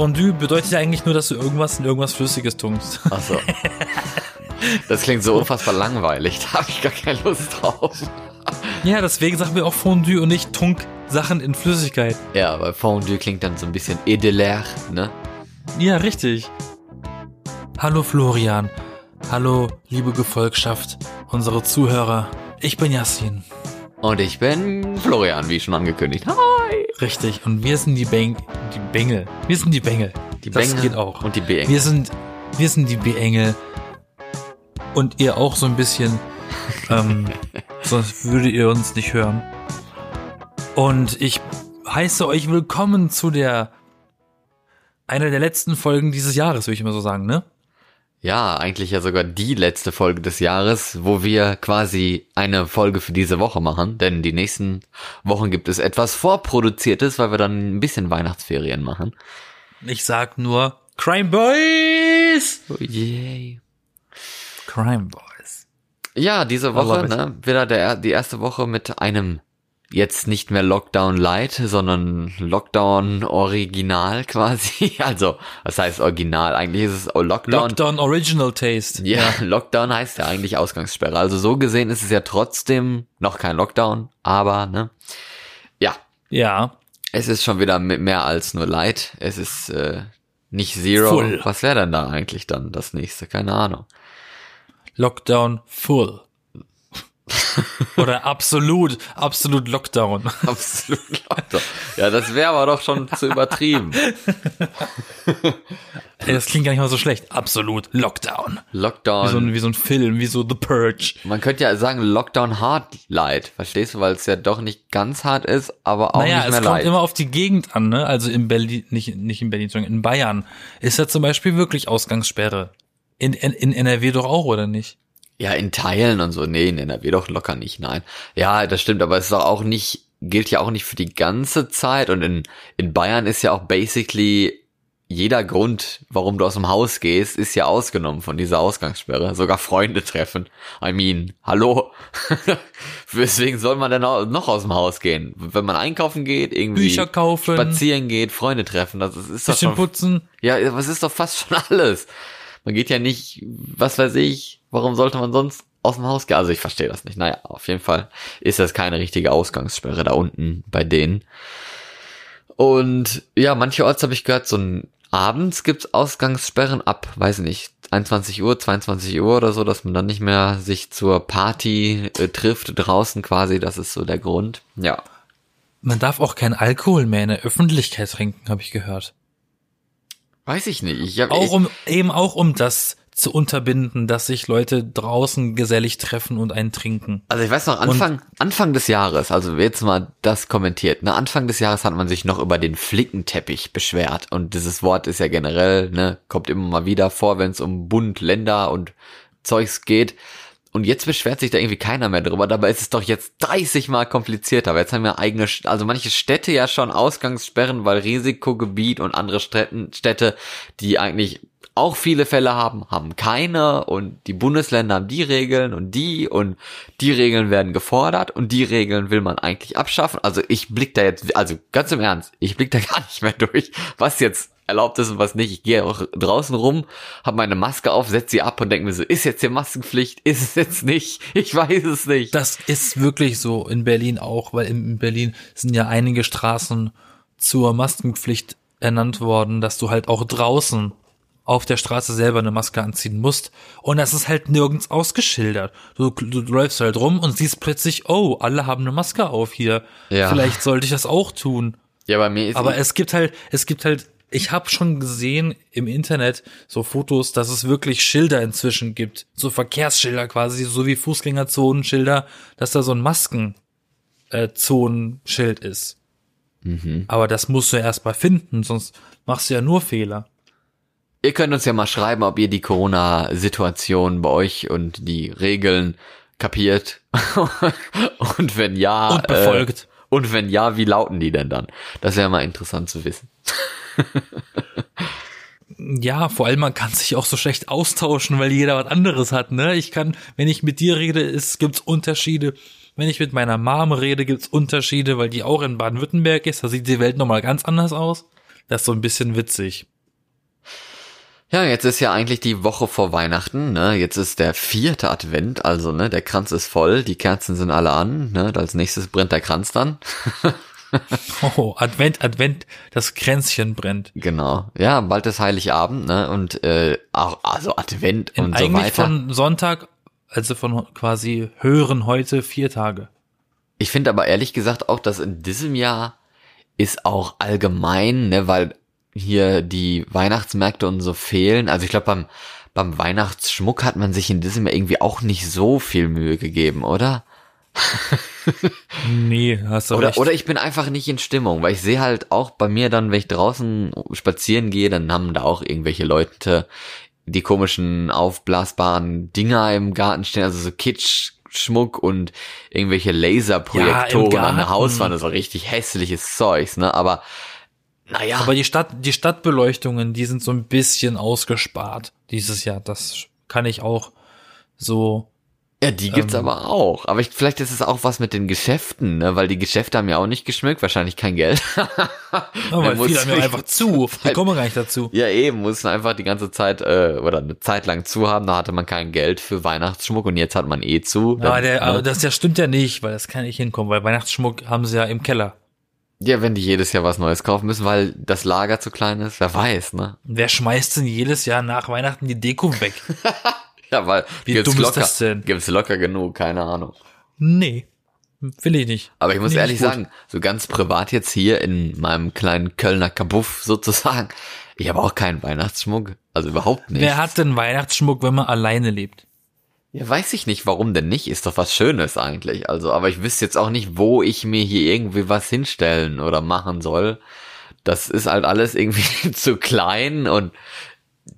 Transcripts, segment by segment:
Fondue bedeutet ja eigentlich nur, dass du irgendwas in irgendwas Flüssiges tunkst. Ach so. Das klingt so unfassbar langweilig. Da habe ich gar keine Lust drauf. Ja, deswegen sagen wir auch Fondue und nicht Tunk Sachen in Flüssigkeit. Ja, weil Fondue klingt dann so ein bisschen edeler, ne? Ja, richtig. Hallo Florian. Hallo, liebe Gefolgschaft, unsere Zuhörer. Ich bin Yassin. Und ich bin Florian, wie schon angekündigt. Hi! Richtig. Und wir sind die Beng die Bengel. Wir sind die Bengel. Die das Bengel geht auch. und die B-Engel. Wir sind, wir sind die B-Engel. Und ihr auch so ein bisschen. ähm, sonst würdet ihr uns nicht hören. Und ich heiße euch willkommen zu der einer der letzten Folgen dieses Jahres, würde ich immer so sagen, ne? Ja, eigentlich ja sogar die letzte Folge des Jahres, wo wir quasi eine Folge für diese Woche machen, denn die nächsten Wochen gibt es etwas vorproduziertes, weil wir dann ein bisschen Weihnachtsferien machen. Ich sag nur Crime Boys! Oh yay. Crime Boys. Ja, diese Woche, ne, wieder der, die erste Woche mit einem jetzt nicht mehr Lockdown Light, sondern Lockdown Original quasi. Also, was heißt Original? Eigentlich ist es Lockdown. Lockdown Original Taste. Ja, Lockdown heißt ja eigentlich Ausgangssperre. Also so gesehen ist es ja trotzdem noch kein Lockdown, aber ne. Ja, Ja. es ist schon wieder mehr als nur Light. Es ist äh, nicht Zero. Full. Was wäre denn da eigentlich dann das nächste? Keine Ahnung. Lockdown Full. Oder absolut, absolut Lockdown. Absolut Lockdown. Ja, das wäre aber doch schon zu übertrieben. Ey, das klingt gar nicht mal so schlecht. Absolut Lockdown. Lockdown. Wie so ein, wie so ein Film, wie so The Purge. Man könnte ja sagen Lockdown Hard Light. Verstehst du, weil es ja doch nicht ganz hart ist, aber auch naja, nicht es mehr kommt light. immer auf die Gegend an, ne? Also in Berlin, nicht, nicht in Berlin, sondern in Bayern ist ja zum Beispiel wirklich Ausgangssperre. In, in, in NRW doch auch, oder nicht? Ja, in Teilen und so. Nee, in NRW doch locker nicht, nein. Ja, das stimmt, aber es ist doch auch nicht, gilt ja auch nicht für die ganze Zeit. Und in, in Bayern ist ja auch basically jeder Grund, warum du aus dem Haus gehst, ist ja ausgenommen von dieser Ausgangssperre. Sogar Freunde treffen. I mean, hallo? Weswegen soll man denn auch noch aus dem Haus gehen? Wenn man einkaufen geht, irgendwie Bücher kaufen. spazieren geht, Freunde treffen, das ist, ist doch Bisschen schon putzen. ja, was ist doch fast schon alles. Man geht ja nicht, was weiß ich, warum sollte man sonst aus dem Haus gehen? Also ich verstehe das nicht. Naja, auf jeden Fall ist das keine richtige Ausgangssperre da unten bei denen. Und ja, mancherorts habe ich gehört, so ein abends gibt's Ausgangssperren ab, weiß nicht, 21 Uhr, 22 Uhr oder so, dass man dann nicht mehr sich zur Party äh, trifft draußen quasi. Das ist so der Grund. Ja. Man darf auch kein Alkohol mehr in der Öffentlichkeit trinken, habe ich gehört. Weiß ich nicht. Ich hab, Auch um, eben auch um das zu unterbinden, dass sich Leute draußen gesellig treffen und einen trinken. Also ich weiß noch, Anfang, Anfang des Jahres, also jetzt mal das kommentiert, ne, Anfang des Jahres hat man sich noch über den Flickenteppich beschwert. Und dieses Wort ist ja generell, ne, kommt immer mal wieder vor, wenn es um Bund, Länder und Zeugs geht. Und jetzt beschwert sich da irgendwie keiner mehr drüber. Dabei ist es doch jetzt 30 mal komplizierter. Weil jetzt haben wir eigene, also manche Städte ja schon Ausgangssperren, weil Risikogebiet und andere Städten, Städte, die eigentlich auch viele Fälle haben, haben keine und die Bundesländer haben die Regeln und die und die Regeln werden gefordert und die Regeln will man eigentlich abschaffen. Also ich blick da jetzt, also ganz im Ernst, ich blick da gar nicht mehr durch, was jetzt erlaubt ist und was nicht. Ich gehe auch draußen rum, habe meine Maske auf, setze sie ab und denke mir so, ist jetzt hier Maskenpflicht, ist es jetzt nicht? Ich weiß es nicht. Das ist wirklich so in Berlin auch, weil in Berlin sind ja einige Straßen zur Maskenpflicht ernannt worden, dass du halt auch draußen auf der Straße selber eine Maske anziehen musst. Und das ist halt nirgends ausgeschildert. Du, du läufst halt rum und siehst plötzlich, oh, alle haben eine Maske auf hier. Ja. Vielleicht sollte ich das auch tun. Ja, bei mir ist Aber es gibt halt, es gibt halt, ich habe schon gesehen im Internet so Fotos, dass es wirklich Schilder inzwischen gibt, so Verkehrsschilder quasi, so wie Fußgängerzonenschilder, dass da so ein Maskenzonenschild ist. Aber das musst du erst mal finden, sonst machst du ja nur Fehler. Ihr könnt uns ja mal schreiben, ob ihr die Corona-Situation bei euch und die Regeln kapiert. und wenn ja. Und befolgt. Äh, und wenn ja, wie lauten die denn dann? Das wäre mal interessant zu wissen. Ja, vor allem man kann sich auch so schlecht austauschen, weil jeder was anderes hat, ne? Ich kann, wenn ich mit dir rede, es gibt's Unterschiede. Wenn ich mit meiner Mom rede, gibt's Unterschiede, weil die auch in Baden-Württemberg ist, da sieht die Welt nochmal ganz anders aus. Das ist so ein bisschen witzig. Ja, jetzt ist ja eigentlich die Woche vor Weihnachten, ne? Jetzt ist der vierte Advent, also ne, der Kranz ist voll, die Kerzen sind alle an, ne? Als nächstes brennt der Kranz dann. Oh, Advent, Advent, das Kränzchen brennt. Genau. Ja, bald ist Heiligabend, ne? Und äh, auch also Advent In und so eigentlich weiter. von Sonntag, also von quasi hören heute vier Tage. Ich finde aber ehrlich gesagt auch, dass in diesem Jahr ist auch allgemein, ne, weil hier die Weihnachtsmärkte und so fehlen. Also ich glaube beim beim Weihnachtsschmuck hat man sich in diesem Jahr irgendwie auch nicht so viel Mühe gegeben, oder? Nee, hast du Oder, recht. oder ich bin einfach nicht in Stimmung, weil ich sehe halt auch bei mir dann, wenn ich draußen spazieren gehe, dann haben da auch irgendwelche Leute die komischen aufblasbaren Dinger im Garten stehen, also so Kitsch-Schmuck und irgendwelche Laserprojektoren Ja, an der. Hauswand, so richtig hässliches Zeugs, ne, aber naja, Aber die Stadt, die Stadtbeleuchtungen, die sind so ein bisschen ausgespart dieses Jahr. Das kann ich auch so. ja, die gibt's ähm, aber auch. Aber ich, vielleicht ist es auch was mit den Geschäften, ne, weil die Geschäfte haben ja auch nicht geschmückt, wahrscheinlich kein Geld. Ja, weil viele haben ja einfach zu. Die kommen gar nicht dazu. Ja, eben, mussten einfach die ganze Zeit äh, oder eine Zeit lang zu haben, da hatte man kein Geld für Weihnachtsschmuck und jetzt hat man eh zu. Ja, Dann, der, ne? aber das, das stimmt ja nicht, weil das kann nicht hinkommen, weil Weihnachtsschmuck haben sie ja im Keller. Ja, wenn die jedes Jahr was Neues kaufen müssen, weil das Lager zu klein ist, wer weiß, ne? Wer schmeißt denn jedes Jahr nach Weihnachten die Deko weg? Ja, weil Wie gibt's dumm ist locker, das denn? gibt's locker genug, keine Ahnung. Nee, will ich nicht. Aber ich muss Nee, ehrlich sagen, so ganz privat jetzt hier in meinem kleinen Kölner Kabuff sozusagen, ich habe auch keinen Weihnachtsschmuck, also überhaupt nicht. Wer hat denn Weihnachtsschmuck, wenn man alleine lebt? Ja, weiß ich nicht, warum denn nicht? Ist doch was Schönes eigentlich. Also, aber ich wüsste jetzt auch nicht, wo ich mir hier irgendwie was hinstellen oder machen soll. Das ist halt alles irgendwie zu klein und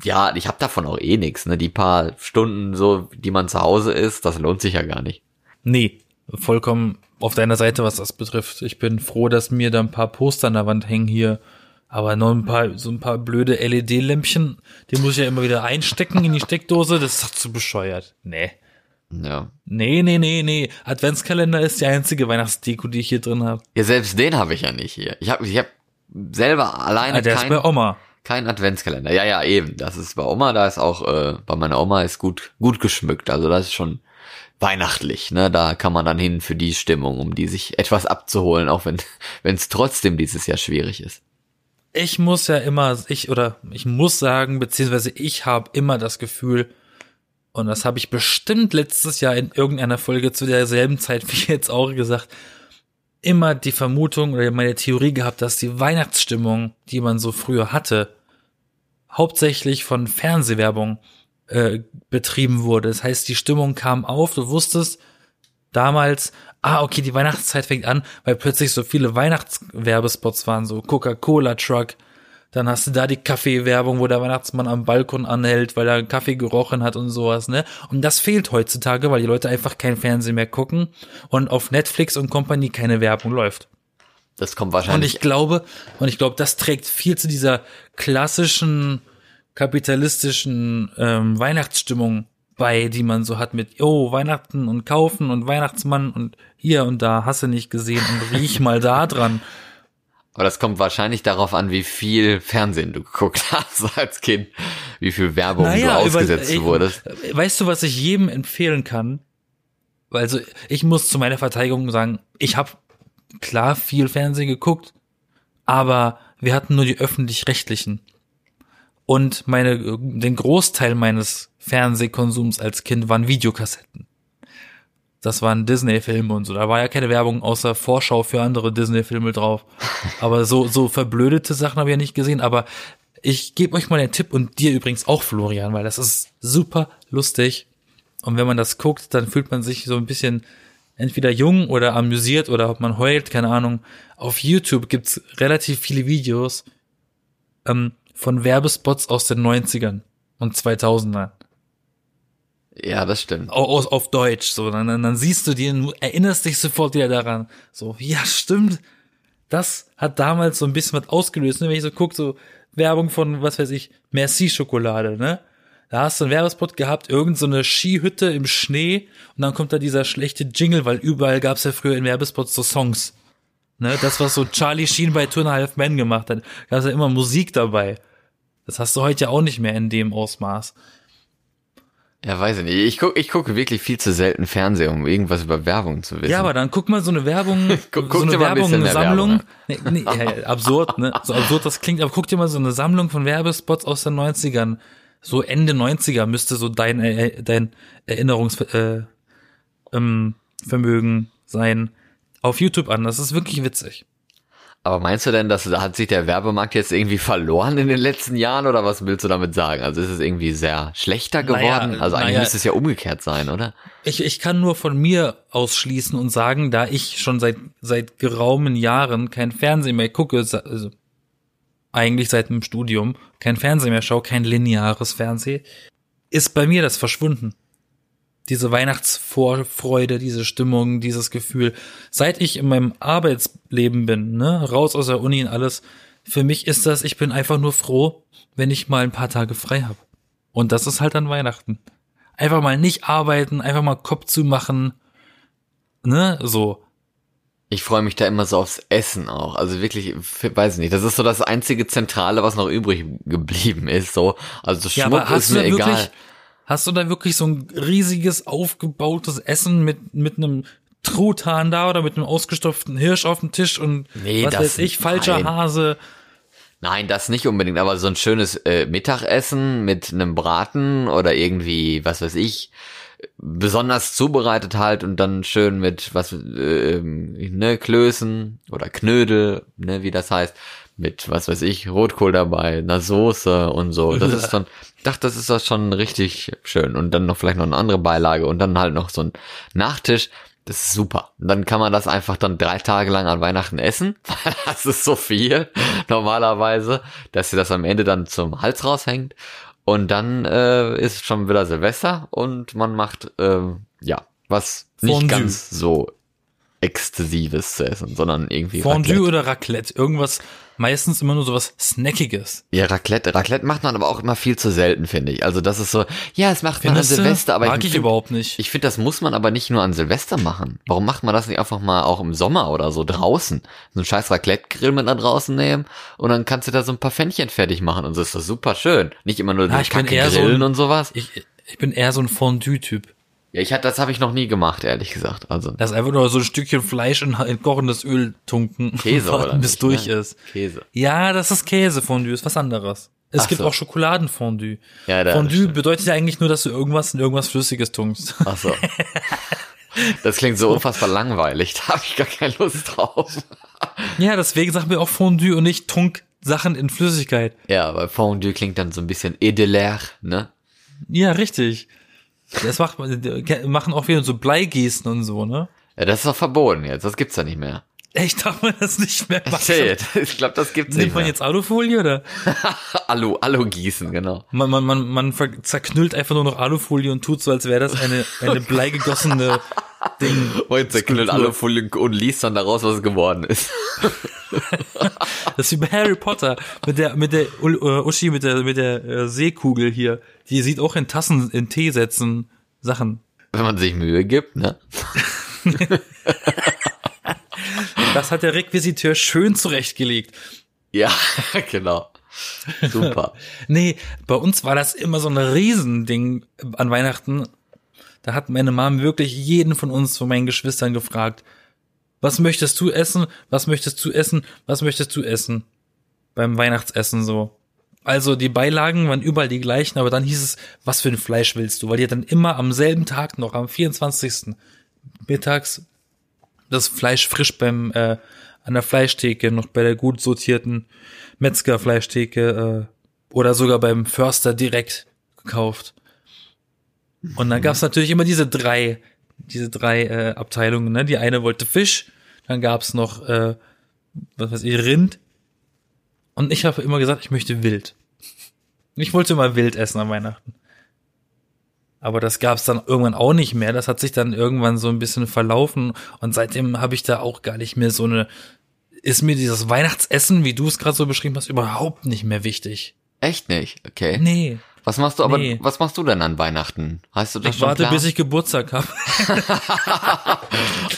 ja, ich habe davon auch eh nichts. Ne? Die paar Stunden so, die man zu Hause ist, das lohnt sich ja gar nicht. Nee, vollkommen auf deiner Seite, was das betrifft. Ich bin froh, dass mir da ein paar Poster an der Wand hängen hier. Aber noch ein paar, so ein paar blöde LED-Lämpchen, die muss ich ja immer wieder einstecken in die Steckdose. Das ist doch zu bescheuert. Nee. Ja. Nee, nee, nee, nee. Adventskalender ist die einzige Weihnachtsdeko, die ich hier drin habe. Ja, selbst den habe ich ja nicht hier. Ich habe ich hab selber alleine Ah, der ist kein, bei Oma. kein Adventskalender. Ja, ja, eben. Das ist bei Oma, da ist auch, äh, bei meiner Oma ist gut, gut geschmückt. Also das ist schon weihnachtlich, ne? Da kann man dann hin für die Stimmung, um die sich etwas abzuholen, auch wenn wenn es trotzdem dieses Jahr schwierig ist. Ich muss ja immer, ich oder ich muss sagen, beziehungsweise ich habe immer das Gefühl, und das habe ich bestimmt letztes Jahr in irgendeiner Folge zu derselben Zeit wie jetzt auch gesagt, immer die Vermutung oder meine Theorie gehabt, dass die Weihnachtsstimmung, die man so früher hatte, hauptsächlich von Fernsehwerbung äh, betrieben wurde. Das heißt, die Stimmung kam auf, du wusstest damals, ah, okay, die Weihnachtszeit fängt an, weil plötzlich so viele Weihnachtswerbespots waren, so Coca-Cola-Truck, dann hast du da die Kaffeewerbung, wo der Weihnachtsmann am Balkon anhält, weil er einen Kaffee gerochen hat und sowas, ne? Und das fehlt heutzutage, weil die Leute einfach kein Fernsehen mehr gucken und auf Netflix und Company keine Werbung läuft. Das kommt Und wahrscheinlich. ich glaube, und ich glaube, das trägt viel zu dieser klassischen kapitalistischen ähm, Weihnachtsstimmung bei, die man so hat mit, oh, Weihnachten und kaufen und Weihnachtsmann und hier und da, hast du nicht gesehen und riech mal da dran. aber das kommt wahrscheinlich darauf an, wie viel Fernsehen du geguckt hast als Kind, wie viel Werbung du ausgesetzt ey, wurdest. Weißt du, was ich jedem empfehlen kann? Also ich muss zu meiner Verteidigung sagen, ich habe klar viel Fernsehen geguckt, aber wir hatten nur die öffentlich-rechtlichen. Und meine, den Großteil meines Fernsehkonsums als Kind waren Videokassetten. Das waren Disney-Filme und so. Da war ja keine Werbung außer Vorschau für andere Disney-Filme drauf. Aber so, so verblödete Sachen habe ich ja nicht gesehen. Aber ich gebe euch mal einen Tipp und dir übrigens auch, Florian, weil das ist super lustig. Und wenn man das guckt, dann fühlt man sich so ein bisschen entweder jung oder amüsiert oder ob man heult, keine Ahnung. Auf YouTube gibt's relativ viele Videos ähm, von Werbespots aus den 90ern und 2000ern. Ja, das stimmt. Aus, auf Deutsch, so. Dann, dann, siehst du die, erinnerst dich sofort wieder daran. So, ja, stimmt. Das hat damals so ein bisschen was ausgelöst, ne? Wenn ich so guck, so Werbung von, was weiß ich, Merci-Schokolade, ne? Da hast du einen Werbespot gehabt, irgend so eine Skihütte im Schnee und dann kommt da dieser schlechte Jingle, weil überall gab's ja früher in Werbespots so Songs. Ne, das, was so Charlie Sheen bei Two and a Half Men gemacht hat, da ist ja immer Musik dabei. Das hast du heute ja auch nicht mehr in dem Ausmaß. Ja, weiß ich nicht. Ich gucke ich gucke wirklich viel zu selten Fernsehen, um irgendwas über Werbung zu wissen. Ja, aber dann guck mal so eine Werbung, Guck- guck so eine ein Werbung, bisschen eine Sammlung. Werbung Nee, nee, ja, absurd, ne? So absurd das klingt, aber guck dir mal so eine Sammlung von Werbespots aus den 90ern. So Ende 90er müsste so dein, äh, dein Erinnerungsvermögen äh, ähm, sein. Auf YouTube an. Das ist wirklich witzig. Aber meinst du denn, dass da hat sich der Werbemarkt jetzt irgendwie verloren in den letzten Jahren oder was willst du damit sagen? Also ist es irgendwie sehr schlechter Naja, geworden? also eigentlich naja. müsste es ja umgekehrt sein, oder? Ich, ich kann nur von mir ausschließen und sagen, da ich schon seit, seit geraumen Jahren kein Fernsehen mehr gucke, also eigentlich seit dem Studium kein Fernsehen mehr schaue, kein lineares Fernsehen, ist bei mir das verschwunden. Diese Weihnachtsvorfreude, diese Stimmung, dieses Gefühl. Seit ich in meinem Arbeitsleben bin, ne, raus aus der Uni und alles, für mich ist das, ich bin einfach nur froh, wenn ich mal ein paar Tage frei habe. Und das ist halt an Weihnachten. Einfach mal nicht arbeiten, einfach mal Kopf zu machen, ne, so. Ich freue mich da immer so aufs Essen auch. Also wirklich, weiß nicht, das ist so das einzige Zentrale, was noch übrig geblieben ist. So, also Ja, Schmuck hast ist mir egal. Hast du da wirklich so ein riesiges, aufgebautes Essen mit, mit einem Truthahn da oder mit einem ausgestopften Hirsch auf dem Tisch und Nee, was das- weiß ich, falscher nein. Hase. Nein, das nicht unbedingt, aber so ein schönes äh, Mittagessen mit einem Braten oder irgendwie, was weiß ich, besonders zubereitet halt und dann schön mit was äh, ne Klößen oder Knödel, ne, wie das heißt, mit was weiß ich, Rotkohl dabei, einer Soße und so. Das ist dann, dachte, das ist das schon richtig schön und dann noch vielleicht noch eine andere Beilage und dann halt noch so ein Nachtisch. Das ist super. Und dann kann man das einfach dann drei Tage lang an Weihnachten essen. Das ist so viel normalerweise, dass sie das am Ende dann zum Hals raushängt. Und dann äh, ist schon wieder Silvester und man macht ähm, ja was nicht Fondue. ganz so exzessives zu essen, sondern irgendwie Fondue Raclette. oder Raclette. Irgendwas, meistens immer nur sowas Snackiges. Ja, Raclette. Raclette macht man aber auch immer viel zu selten, finde ich. Also das ist so, ja, es macht man an Findest? Silvester, aber Mag ich, ich find- überhaupt nicht. Ich finde, das muss man aber nicht nur an Silvester machen. Warum macht man das nicht einfach mal auch im Sommer oder so draußen? So einen scheiß Raclette-Grill mit nach draußen nehmen und dann kannst du da so ein paar Pfännchen fertig machen und das ist doch super schön. Nicht immer nur die ich bin Kacke eher so grillen ein- und sowas. Ich, ich bin eher so ein Fondue-Typ. Ja, ich hatte, das habe ich noch nie gemacht, ehrlich gesagt. Also Das ist einfach nur so ein Stückchen Fleisch in, in kochendes Öl tunken. Käse oder bis nicht, durch ne? ist. Käse. Ja, das ist Käsefondue, ist was anderes. Es Ach gibt so. auch Schokoladenfondue. Ja, da- Fondue bedeutet ja eigentlich nur, dass du irgendwas in irgendwas Flüssiges tunkst. Ach so. Das klingt so unfassbar langweilig. Da habe ich gar keine Lust drauf. ja, deswegen sagen wir auch Fondue und nicht Tunk Sachen in Flüssigkeit. Ja, aber Fondue klingt dann so ein bisschen edeler, ne? Ja, richtig. Das macht, machen auch wieder so Bleigießen und so, ne? Ja, das ist doch verboten jetzt. Das gibt's ja nicht mehr. Echt, darf man das nicht mehr machen? Erzähl, ich glaube, das gibt's Nimmt nicht man mehr. jetzt Alufolie oder? Alu, Alu gießen, genau. Man, man, man, man zerknüllt einfach nur noch Alufolie und tut so, als wäre das eine, eine bleigegossene Ding. Und zerknüllt. Alufolie und liest dann daraus, was es geworden ist. Das ist wie bei Harry Potter mit der mit der äh, Uschi mit der mit der äh, Seekugel hier. Die sieht auch in Tassen in Teesätzen Sachen. Wenn man sich Mühe gibt, ne? Das hat der Requisiteur schön zurechtgelegt. Ja, genau. Super. Nee, bei uns war das immer so ein Riesending an Weihnachten. Da hat meine Mom wirklich jeden von uns, von meinen Geschwistern gefragt, was möchtest du essen? Was möchtest du essen? Was möchtest du essen? Beim Weihnachtsessen so. Also die Beilagen waren überall die gleichen, aber dann hieß es, was für ein Fleisch willst du? Weil die dann immer am selben Tag noch, am 24. mittags das Fleisch frisch beim äh, an der Fleischtheke, noch bei der gut sortierten Metzgerfleischtheke äh, oder sogar beim Förster direkt gekauft. Und dann gab's natürlich immer diese drei, diese drei äh, Abteilungen. Ne? Die eine wollte Fisch, dann gab's noch, äh, was weiß ich, Rind. Und ich habe immer gesagt, ich möchte Wild. Ich wollte immer Wild essen an Weihnachten. Aber das gab's dann irgendwann auch nicht mehr. Das hat sich dann irgendwann so ein bisschen verlaufen. Und seitdem habe ich da auch gar nicht mehr so eine. Ist mir dieses Weihnachtsessen, wie du es gerade so beschrieben hast, überhaupt nicht mehr wichtig. Echt nicht? Okay. Nee. Was machst du aber, Nee. was machst du denn an Weihnachten? Hast du das Ich schon warte, klar? bis ich Geburtstag habe.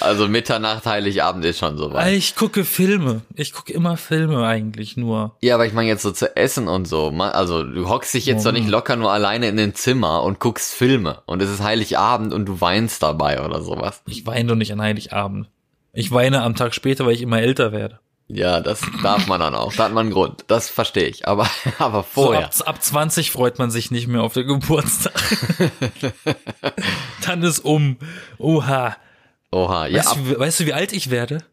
also Mitternacht, Heiligabend ist schon soweit. Ich gucke Filme. Ich gucke immer Filme eigentlich nur. Ja, aber ich meine jetzt so zu essen und so. Also du hockst dich jetzt doch nicht locker nur alleine in den Zimmer und guckst Filme und es ist Heiligabend und du weinst dabei oder sowas. Ich weine doch nicht an Heiligabend. Ich weine am Tag später, weil ich immer älter werde. Ja, das darf man dann auch. Da hat man einen Grund. Das verstehe ich. Aber, aber So vorher. ab, ab 20 freut man sich nicht mehr auf den Geburtstag. Dann ist um. Oha. Oha, ja. Weißt, du, wie- weißt du, wie alt ich werde?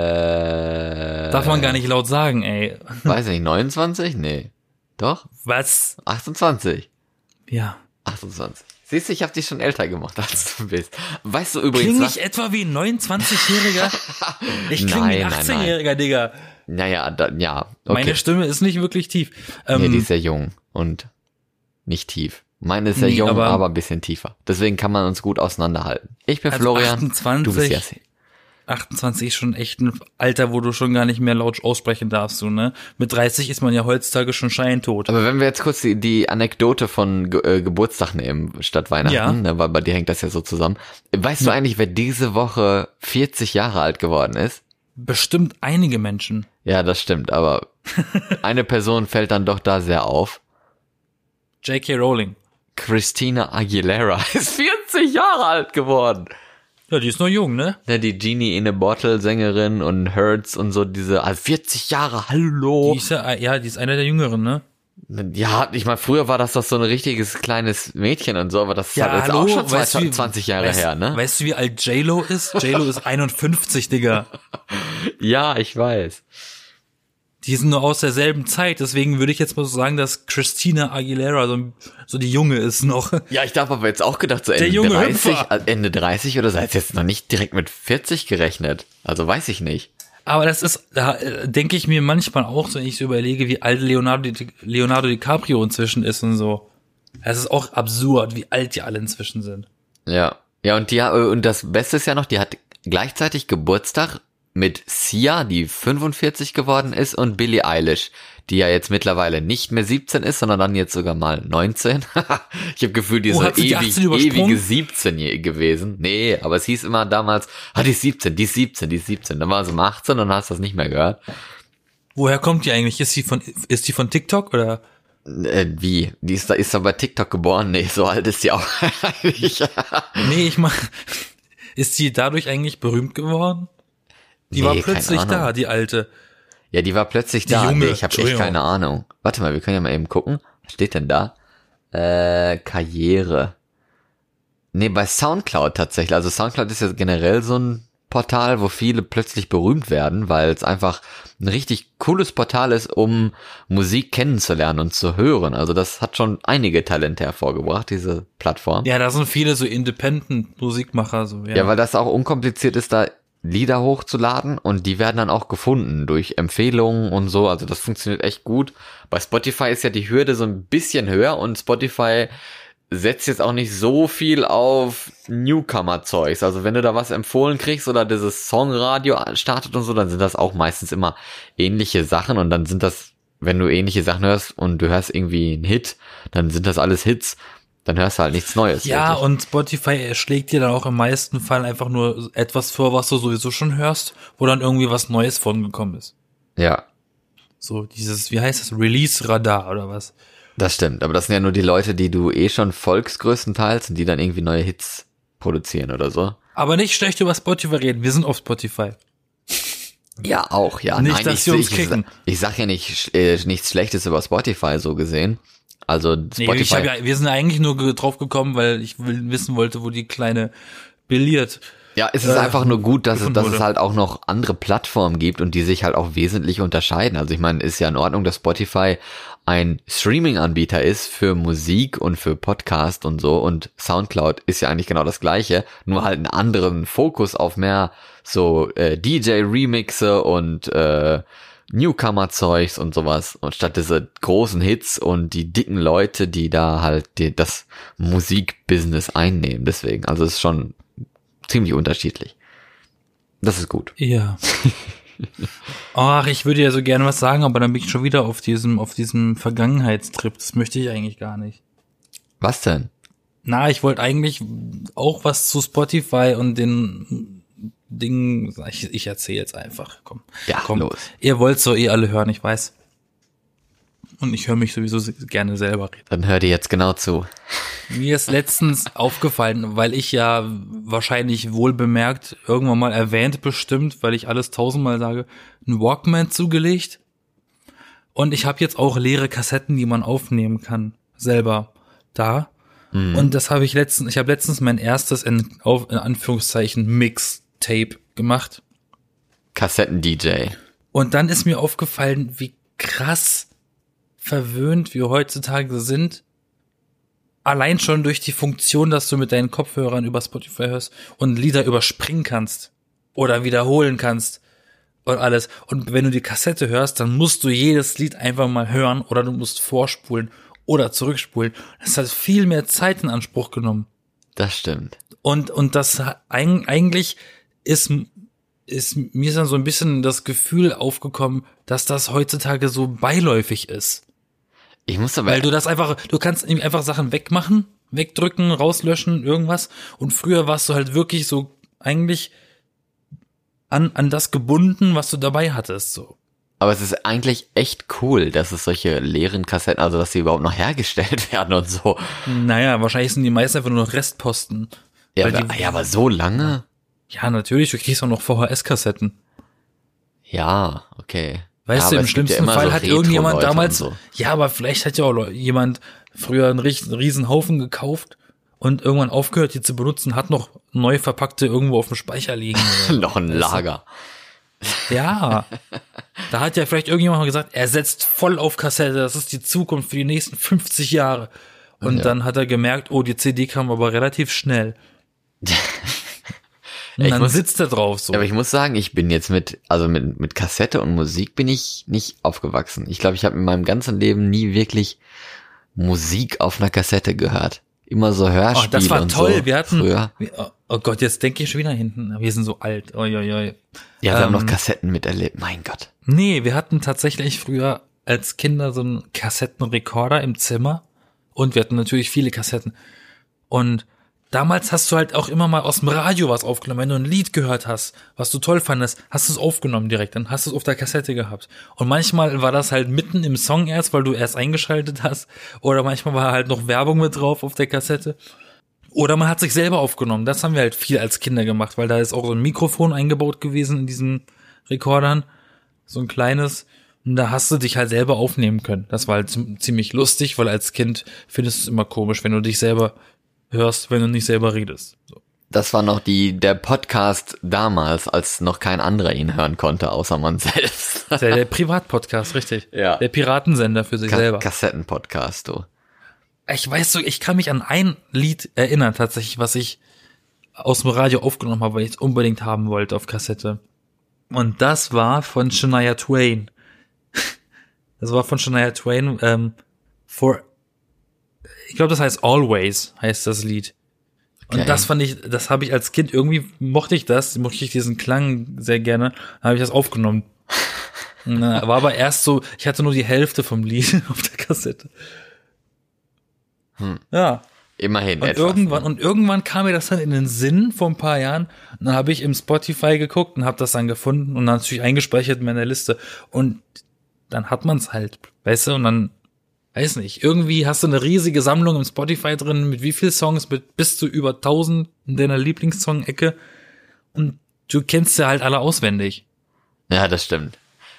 Äh, Darf man gar nicht laut sagen, ey. Weiß ich nicht, 29? Nee. Doch? Was? 28. Ja. 28. Siehst du, ich habe dich schon älter gemacht, als du bist. Weißt du übrigens Klinge was? ich etwa wie ein 29-Jähriger? Ich klinge wie ein Nein, nein, 18-Jähriger, Digga. Naja, da, ja. Okay. Meine Stimme ist nicht wirklich tief. Ähm, nee, die ist sehr jung und nicht tief. Meine ist sehr Nee, jung, aber, aber- ein bisschen tiefer. Deswegen kann man uns gut auseinanderhalten. Ich bin Florian, 28. du bist Jassi. 28 ist schon echt ein Alter, wo du schon gar nicht mehr laut aussprechen darfst, du, ne? Mit 30 ist man ja heutzutage schon scheintot. Aber wenn wir jetzt kurz die, die Anekdote von Ge äh, Geburtstag nehmen statt Weihnachten, Ja. ne, weil bei dir hängt das ja so zusammen. Weißt du eigentlich, wer diese Woche 40 Jahre alt geworden ist? Bestimmt einige Menschen. Ja, das stimmt, aber eine Person fällt dann doch da sehr auf. J.K. Rowling. Christina Aguilera ist 40 Jahre alt geworden. Ja, die ist noch jung, ne? Ne, die Genie in a Bottle Sängerin und Hertz und so diese also 40 Jahre, hallo. Die ist ja, ja, die ist einer der Jüngeren, ne? Ja, ich meine, früher war das doch so ein richtiges kleines Mädchen und so, aber das ist halt jetzt auch schon weißt du, wie- 20 Jahre weißt, her, ne? Weißt du, wie alt J-Lo ist? J-Lo ist 51, Digga. Ja, ich weiß. Die sind nur aus derselben Zeit, deswegen würde ich jetzt mal so sagen, dass Christina Aguilera so, so die Junge ist noch. Ja, ich darf aber jetzt auch gedacht, so Ende junge 30, Hüpfer. äh, Ende 30 oder sei es jetzt noch nicht direkt mit 40 gerechnet. Also weiß ich nicht. Aber das ist, da äh, denke ich mir manchmal auch, so, wenn ich so überlege, wie alt Leonardo, Di- Leonardo DiCaprio inzwischen ist und so. Es ist auch absurd, wie alt die alle inzwischen sind. Ja. Ja, und die, äh, und das Beste ist ja noch, die hat gleichzeitig Geburtstag mit Sia, die 45 geworden ist, und Billie Eilish, die ja jetzt mittlerweile nicht mehr 17 ist, sondern dann jetzt sogar mal 19. ich habe Gefühl, die ist Oh, so hat sie die ewig, 18 übersprungen? ewige 17 je- gewesen. Nee, aber es hieß immer damals, ah, die ist 17, die ist 17, die ist 17. Dann war sie mal 18 und dann hast du das nicht mehr gehört. Woher kommt die eigentlich? Ist die von, ist die von TikTok oder? Äh, wie? Die ist da, ist da bei TikTok geboren? Nee, so alt ist die auch eigentlich. Nee, ich mach, ist die dadurch eigentlich berühmt geworden? Die war Nee, keine plötzlich da, die alte. Ja, die war plötzlich da. Junge, nee, ich habe echt keine Ahnung. Warte mal, wir können ja mal eben gucken. Was steht denn da? Äh, Karriere. Nee, bei Soundcloud tatsächlich. Also Soundcloud ist ja generell so ein Portal, wo viele plötzlich berühmt werden, weil es einfach ein richtig cooles Portal ist, um Musik kennenzulernen und zu hören. Also das hat schon einige Talente hervorgebracht, diese Plattform. Ja, da sind viele so Independent Musikmacher, so, ja. Ja, weil das auch unkompliziert ist, da Lieder hochzuladen und die werden dann auch gefunden durch Empfehlungen und so. Also das funktioniert echt gut. Bei Spotify ist ja die Hürde so ein bisschen höher und Spotify setzt jetzt auch nicht so viel auf Newcomer-Zeugs. Also wenn du da was empfohlen kriegst oder dieses Songradio startet und so, dann sind das auch meistens immer ähnliche Sachen und dann sind das, wenn du ähnliche Sachen hörst und du hörst irgendwie einen Hit, dann sind das alles Hits. Dann hörst du halt nichts Neues. Ja, wirklich. und Spotify schlägt dir dann auch im meisten Fall einfach nur etwas vor, was du sowieso schon hörst, wo dann irgendwie was Neues von gekommen ist. ja. So dieses, wie heißt das, Release-Radar oder was? Das stimmt, aber das sind ja nur die Leute, die du eh schon folgst größtenteils und die dann irgendwie neue Hits produzieren oder so. Aber nicht schlecht über Spotify reden, wir sind auf Spotify. Ja, auch, ja. Nicht, Nein, dass ich, sie uns ich, kicken. ich sag ja nicht äh, nichts Schlechtes über Spotify so gesehen. Also Nee, Spotify. hab ja, wir sind eigentlich nur drauf gekommen, weil ich wissen wollte, wo die kleine Billard. Ja, es ist äh, einfach nur gut, dass es, dass es halt auch noch andere Plattformen gibt und die sich halt auch wesentlich unterscheiden. Also ich meine, ist ja in Ordnung, dass Spotify ein Streaming-Anbieter ist für Musik und für Podcast und so und Soundcloud ist ja eigentlich genau das gleiche, nur halt einen anderen Fokus auf mehr so äh, DJ-Remixe und äh, Newcomer-Zeugs und sowas und statt diese großen Hits und die dicken Leute, die da halt die, das Musikbusiness einnehmen. Deswegen, also es ist schon ziemlich unterschiedlich. Das ist gut. Ja. Ach, ich würde ja so gerne was sagen, aber dann bin ich schon wieder auf diesem, auf diesem Vergangenheitstrip. Das möchte ich eigentlich gar nicht. Was denn? Na, ich wollte eigentlich auch was zu Spotify und den Dingen. Ich, ich erzähle jetzt einfach. Komm. Ja, komm. los. Ihr wollt so eh alle hören, ich weiß. Und ich höre mich sowieso gerne selber reden. Dann hör dir jetzt genau zu. Mir ist letztens aufgefallen, weil ich ja wahrscheinlich wohl bemerkt, irgendwann mal erwähnt bestimmt, weil ich alles tausendmal sage, einen Walkman zugelegt. Und ich habe jetzt auch leere Kassetten, die man aufnehmen kann, selber da. Und das habe ich letztens, ich habe letztens mein erstes in, auf, in Anführungszeichen Mixtape gemacht. Kassetten-DJ. Und dann ist mir aufgefallen, wie krass verwöhnt wir heutzutage sind. Allein schon durch die Funktion, dass du mit deinen Kopfhörern über Spotify hörst und Lieder überspringen kannst oder wiederholen kannst und alles. Und wenn du die Kassette hörst, dann musst du jedes Lied einfach mal hören oder du musst vorspulen oder zurückspulen. Das hat viel mehr Zeit in Anspruch genommen. Das stimmt. Und, und das eigentlich ist, ist mir ist dann so ein bisschen das Gefühl aufgekommen, dass das heutzutage so beiläufig ist. Ich muss aber, Weil du das einfach, du kannst irgendwie einfach Sachen wegmachen, wegdrücken, rauslöschen, irgendwas. Und früher warst du halt wirklich so eigentlich an, an das gebunden, was du dabei hattest, so. aber es ist eigentlich echt cool, dass es solche leeren Kassetten, also dass sie überhaupt noch hergestellt werden und so. Naja, wahrscheinlich sind die meisten einfach nur noch Restposten. Ja, aber, die- ja, aber so lange? Ja, natürlich, du kriegst auch noch VHS-Kassetten. Ja, okay. Weißt ja, du, im ja schlimmsten immer Fall so hat irgendjemand damals, So. ja, aber vielleicht hat ja auch jemand früher einen riesen, Haufen gekauft und irgendwann aufgehört, die zu benutzen, hat noch neu verpackte irgendwo auf dem Speicher liegen. Noch ein Lager. Ja. Da hat ja vielleicht irgendjemand mal gesagt, er setzt voll auf Kassette, das ist die Zukunft für die nächsten 50 Jahre. Und Ja. dann hat er gemerkt, oh, die CD kam aber relativ schnell. Und Ich dann muss- sitzt er drauf so. Aber ich muss sagen, ich bin jetzt mit, also mit, mit Kassette und Musik bin ich nicht aufgewachsen. Ich glaube, ich habe in meinem ganzen Leben nie wirklich Musik auf einer Kassette gehört. Immer so Oh, Hörspiele das war und toll. so wir hatten, früher. oh, oh Gott, jetzt denke ich schon wieder hinten. Wir sind so alt. Oi, oi, oi. Ja, wir haben noch ähm, Kassetten miterlebt. Mein Gott. Nee, wir hatten tatsächlich früher als Kinder so einen Kassettenrekorder im Zimmer und wir hatten natürlich viele Kassetten. Und damals hast du halt auch immer mal aus dem Radio was aufgenommen. Wenn du ein Lied gehört hast, was du toll fandest, hast du es aufgenommen direkt, dann hast du es auf der Kassette gehabt. Und manchmal war das halt mitten im Song erst, weil du erst eingeschaltet hast. Oder manchmal war halt noch Werbung mit drauf auf der Kassette. Oder man hat sich selber aufgenommen. Das haben wir halt viel als Kinder gemacht, weil da ist auch so ein Mikrofon eingebaut gewesen in diesen Rekordern. So ein kleines. Und da hast du dich halt selber aufnehmen können. Das war halt zi- ziemlich lustig, weil als Kind findest du es immer komisch, wenn du dich selber hörst, wenn du nicht selber redest. So. Das war noch die, der Podcast damals, als noch kein anderer ihn hören konnte, außer man selbst. Der, der Privatpodcast, richtig. Ja. Der Piratensender für sich Ka selber. Kassettenpodcast, du. Ich weiß so, ich kann mich an ein Lied erinnern, tatsächlich, was ich aus dem Radio aufgenommen habe, weil ich es unbedingt haben wollte auf Kassette. Und das war von Shania Twain. Das war von Shania Twain, ähm, for, ich glaube, das heißt Always, heißt das Lied. Und Okay. das fand ich, das habe ich als Kind irgendwie mochte ich das, mochte ich diesen Klang sehr gerne, habe ich das aufgenommen. Na, war aber erst so, ich hatte nur die Hälfte vom Lied auf der Kassette. Ja. Immerhin Und etwas. irgendwann, ne? und irgendwann kam mir das dann in den Sinn vor ein paar Jahren. Und dann habe ich im Spotify geguckt und habe das dann gefunden und dann natürlich eingespeichert in meiner Liste. Und dann hat man's halt, weißt du, und dann, weiß nicht, irgendwie hast du eine riesige Sammlung im Spotify drin, mit wie viel Songs, mit bis zu über 1000 in deiner Lieblingssong-Ecke. Und du kennst sie halt alle auswendig. Ja, das stimmt.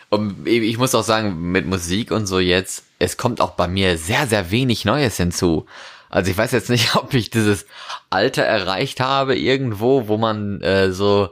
Und ich muss auch sagen, mit Musik und so jetzt, es kommt auch bei mir sehr, sehr wenig Neues hinzu. Also ich weiß jetzt nicht, ob ich dieses Alter erreicht habe irgendwo, wo man äh, so,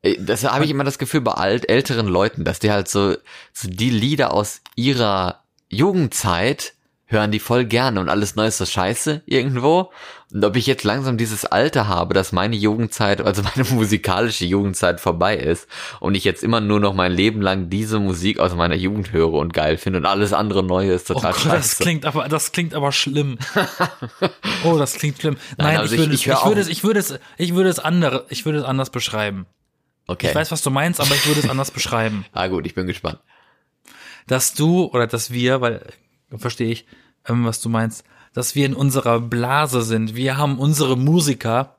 äh, das habe ich immer das Gefühl bei alt, älteren Leuten, dass die halt so, so die Lieder aus ihrer Jugendzeit hören die voll gerne und alles Neues so scheiße irgendwo. Und ob ich jetzt langsam dieses Alter habe, dass meine Jugendzeit, also meine musikalische Jugendzeit vorbei ist und ich jetzt immer nur noch mein Leben lang diese Musik aus meiner Jugend höre und geil finde und alles andere Neue ist Oh total Gott, das scheiße. klingt aber, das klingt aber schlimm. Oh, das klingt schlimm. Nein, also ich, würde, ich hör ich würde es, ich würde es, ich würde es andere, ich würde es anders beschreiben. Okay. Ich weiß, was du meinst, aber ich würde es anders beschreiben. Ah gut, ich bin gespannt. Dass du oder dass wir, weil verstehe ich, ähm, was du meinst, dass wir in unserer Blase sind. Wir haben unsere Musiker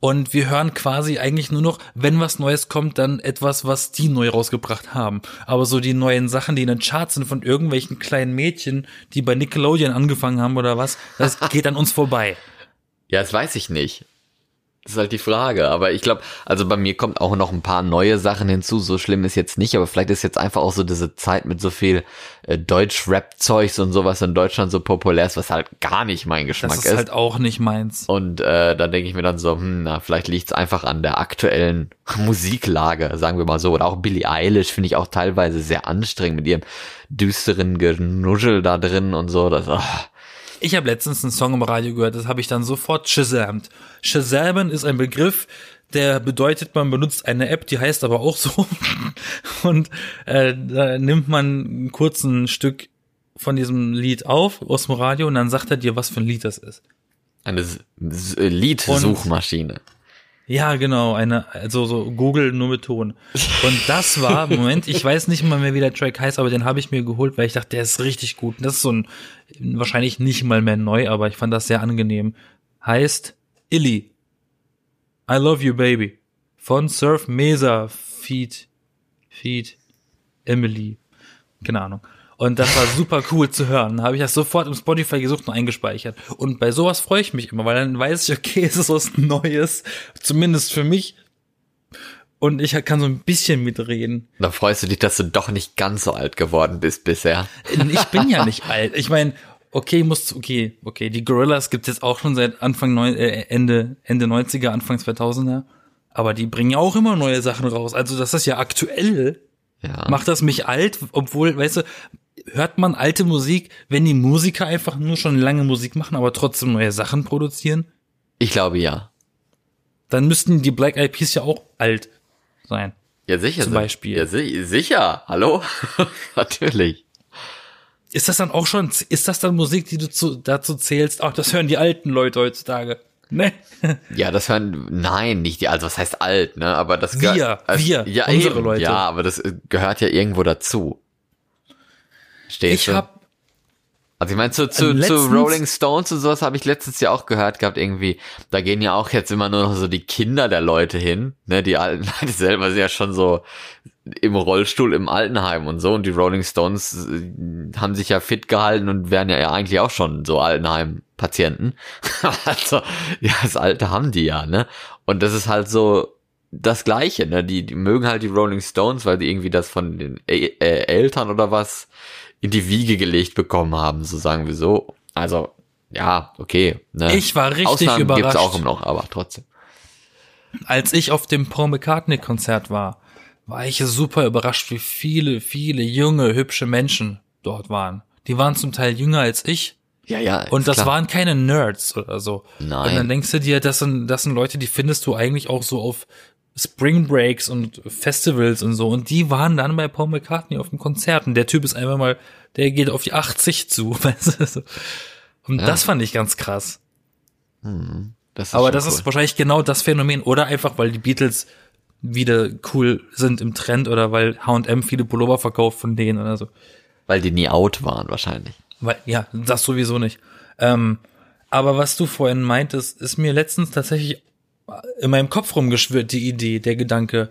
und wir hören quasi eigentlich nur noch, wenn was Neues kommt, dann etwas, was die neu rausgebracht haben. Aber so die neuen Sachen, die in den Charts sind von irgendwelchen kleinen Mädchen, die bei Nickelodeon angefangen haben oder was, das geht an uns vorbei. Ja, das weiß ich nicht. Das ist halt die Frage. Aber ich glaube, also bei mir kommt auch noch ein paar neue Sachen hinzu. So schlimm ist jetzt nicht, aber vielleicht ist jetzt einfach auch so diese Zeit mit so viel äh, Deutsch-Rap-Zeugs und sowas in Deutschland so populär ist, was halt gar nicht mein Geschmack Das ist, ist. halt auch nicht meins. Und äh, da denke ich mir dann so, hm, na, vielleicht liegt's einfach an der aktuellen Musiklage, sagen wir mal so. Oder auch Billie Eilish finde ich auch teilweise sehr anstrengend mit ihrem düsteren Genuschel da drin und so. Das, ah. Ich habe letztens einen Song im Radio gehört, das habe ich dann sofort shazamt. Shazamen ist ein Begriff, der bedeutet, man benutzt eine App, die heißt aber auch so. Und äh, da nimmt man ein kurzen Stück von diesem Lied auf aus dem Radio und dann sagt er dir, was für ein Lied das ist. eine Liedsuchmaschine. Ja, genau, eine, also so Google nur mit Ton. Und das war, Moment, ich weiß nicht mal mehr, wie der Track heißt, aber den habe ich mir geholt, weil ich dachte, der ist richtig gut. Das ist so ein, wahrscheinlich nicht mal mehr neu, aber ich fand das sehr angenehm. Heißt Illy. I Love You Baby. Von Surf Mesa Feed, Feed, Emily. Keine Ahnung. Und das war super cool zu hören. Da habe ich das sofort im Spotify gesucht und eingespeichert. Und bei sowas freue ich mich immer, weil dann weiß ich, okay, es ist was Neues. Zumindest für mich. Und ich kann so ein bisschen mitreden. Da freust du dich, dass du doch nicht ganz so alt geworden bist bisher. Ich bin ja nicht alt. Ich meine, okay, muss, okay, okay, die Gorillas gibt es jetzt auch schon seit Anfang, neun, äh, Ende, Ende 90er, Anfang 2000er. Aber die bringen ja auch immer neue Sachen raus. Also das ist ja aktuell. Ja. Macht das mich alt, obwohl, weißt du, hört man alte Musik, wenn die Musiker einfach nur schon lange Musik machen, aber trotzdem neue Sachen produzieren? Ich glaube ja. Dann müssten die Black Eyed Peas ja auch alt sein. Ja, sicher. Zum Beispiel. Ja, si sicher. Hallo? Natürlich. Ist das dann auch schon, ist das dann Musik, die du zu, dazu zählst? Ach, das hören die alten Leute heutzutage. Ne? Ja, das hören, nein, nicht die, also was heißt alt, ne, aber das gehört- Wir, also, wir, ja, unsere eben, Leute. Ja, aber das äh, gehört ja irgendwo dazu. Stehst Ich du? hab, Also ich meine, zu, zu, Ähm, zu Rolling Stones und sowas habe ich letztens ja auch gehört gehabt, irgendwie, da gehen ja auch jetzt immer nur noch so die Kinder der Leute hin, ne, die alten Leute selber sind ja schon so im Rollstuhl im Altenheim und so und die Rolling Stones äh, haben sich ja fit gehalten und wären ja eigentlich auch schon so Altenheim-Patienten. also, ja, das Alte haben die ja, ne, und das ist halt so, das Gleiche, ne? Die, die mögen halt die Rolling Stones, weil die irgendwie das von den äh, äh, Eltern oder was in die Wiege gelegt bekommen haben, so sagen wir so. Also, ja, okay. Ne? Ich war richtig Ausnahmen überrascht. gibt's auch immer noch, aber trotzdem. als ich auf dem Paul McCartney Konzert war, war ich super überrascht, wie viele, viele junge, hübsche Menschen dort waren. Die waren zum Teil jünger als ich. Ja, ja. Und das klar. waren keine Nerds oder so. Nein. Und dann denkst du dir, das sind, das sind Leute, die findest du eigentlich auch so auf Spring Breaks und Festivals und so. Und die waren dann bei Paul McCartney auf dem Konzert. Und der Typ ist einfach mal, der geht auf die 80 zu. Und Ja. das fand ich ganz krass. Das ist Aber das cool. ist wahrscheinlich genau das Phänomen. Oder einfach, weil die Beatles wieder cool sind im Trend oder weil H&M viele Pullover verkauft von denen oder so. Weil die nie out waren, wahrscheinlich. Weil, ja, das sowieso nicht. Ähm, aber was du vorhin meintest, ist mir letztens tatsächlich in meinem Kopf rumgeschwirrt, die Idee, der Gedanke.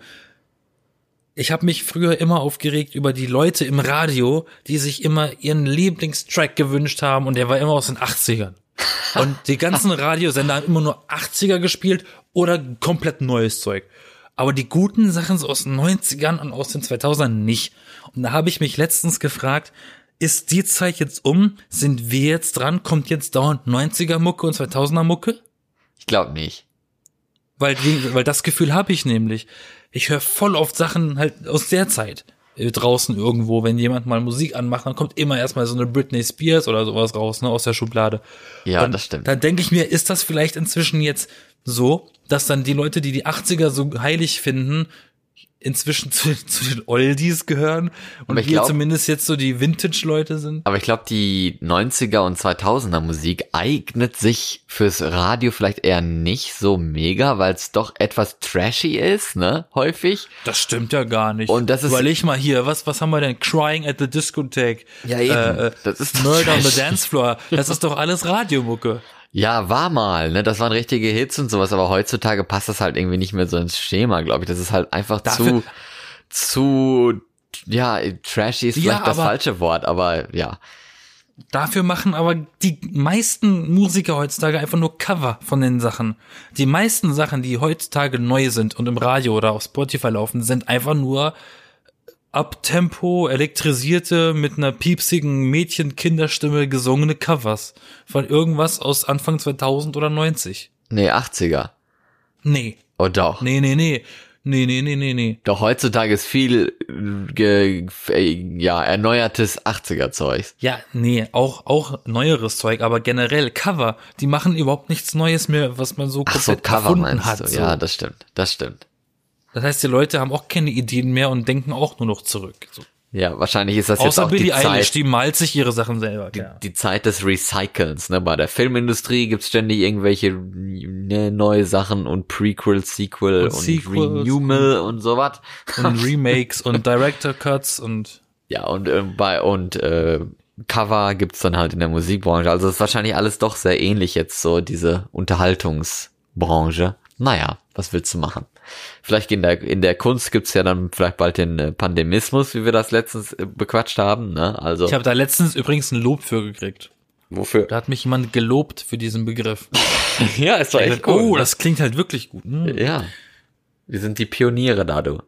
Ich habe mich früher immer aufgeregt über die Leute im Radio, die sich immer ihren Lieblingstrack gewünscht haben und der war immer aus den 80ern. Und die ganzen Radiosender haben immer nur 80er gespielt oder komplett neues Zeug. Aber die guten Sachen so aus den 90ern und aus den 2000ern nicht. Und da habe ich mich letztens gefragt, ist die Zeit jetzt um? Sind wir jetzt dran? Kommt jetzt dauernd 90er Mucke und 2000er Mucke? Ich glaube nicht. Weil, weil das Gefühl habe ich nämlich. Ich höre voll oft Sachen halt aus der Zeit äh, draußen irgendwo, wenn jemand mal Musik anmacht, dann kommt immer erstmal so eine Britney Spears oder sowas raus, ne, aus der Schublade. Ja, Und das stimmt. Dann denke ich mir, ist das vielleicht inzwischen jetzt so, dass dann die Leute, die die 80er so heilig finden, inzwischen zu, zu den Oldies gehören und glaub- zumindest jetzt so die Vintage-Leute sind. Aber ich glaube, die 90er und 2000er Musik eignet sich fürs Radio vielleicht eher nicht so mega, weil es doch etwas trashy ist, ne? Häufig. Das stimmt ja gar nicht. Und das ist- Überleg mal hier, was, was haben wir denn? Crying at the Discotheque. Ja, eben. Äh, äh, Das ist Murder on the trash. Dance Floor. Das ist doch alles Radiomucke. Ja, war mal, ne? Das waren richtige Hits und sowas, aber heutzutage passt das halt irgendwie nicht mehr so ins Schema, glaube ich. Das ist halt einfach Dafür- zu, zu, ja, trashy ist Ja, vielleicht das falsche Wort, aber ja. Dafür machen aber die meisten Musiker heutzutage einfach nur Cover von den Sachen. Die meisten Sachen, die heutzutage neu sind und im Radio oder auf Spotify laufen, sind einfach nur Abtempo, elektrisierte, mit einer piepsigen Mädchen-Kinderstimme gesungene Covers von irgendwas aus Anfang 2000 oder 90. Nee, 80er. Nee, Oh doch. nee, nee, nee. Nee, nee, nee, nee, nee. Doch heutzutage ist viel ge, äh, ja, erneuertes 80er Zeugs. Ja, nee, auch, auch neueres Zeug, aber generell Cover, die machen überhaupt nichts Neues mehr, was man so Ach so, Cover erfunden meinst hat. du? so. Ja, das stimmt. Das stimmt. Das heißt, die Leute haben auch keine Ideen mehr und denken auch nur noch zurück. So. Ja, wahrscheinlich ist das jetzt Außer auch die Billie Eilish, Zeit, die malt sich ihre Sachen selber. ja. die Zeit des Recyclens. Ne? Bei der Filmindustrie gibt's ständig irgendwelche ne, neue Sachen und Prequel, Sequel Und und, Renewal und sowas. Und Remakes und Director Cuts und Ja, und äh, bei und äh, Cover gibt's dann halt in der Musikbranche. Also ist wahrscheinlich alles doch sehr ähnlich jetzt so, diese Unterhaltungsbranche. Naja, was willst du machen? Vielleicht in der, in der Kunst gibt's ja dann vielleicht bald den äh, Pandemismus, wie wir das letztens äh, bequatscht haben. Ne? Also ich habe da letztens übrigens ein Lob für gekriegt. wofür? Da hat mich jemand gelobt für diesen Begriff. Ja, ist doch echt sagt, cool. oh, ne? das klingt halt wirklich gut. Hm. Ja. Wir sind die Pioniere da, du.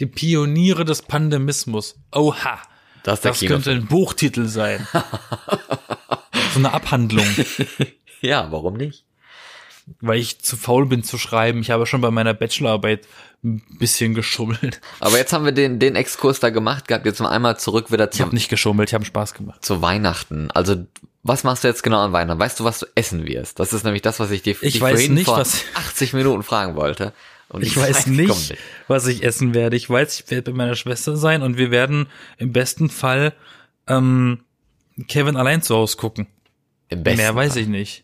Die Pioniere des Pandemismus. Oha. Das ist der Das könnte ein Buchtitel sein. so eine Abhandlung. Ja, warum nicht? Weil ich zu faul bin zu schreiben. Ich habe schon bei meiner Bachelorarbeit ein bisschen geschummelt. Aber jetzt haben wir den, den Exkurs da gemacht gehabt. Jetzt mal einmal zurück wieder Ich zum, habe nicht geschummelt, ich habe Spaß gemacht. zu Weihnachten. Also, was machst du jetzt genau an Weihnachten? Weißt du, was du essen wirst? Das ist nämlich das, was ich dir Ich dich weiß vorhin nicht, vor was- 80 Minuten fragen wollte. Und Ich weiß kommt nicht, was ich essen werde. Ich weiß, ich werde bei meiner Schwester sein und wir werden im besten Fall ähm, Kevin allein zu Hause gucken. Im besten Mehr weiß ich nicht.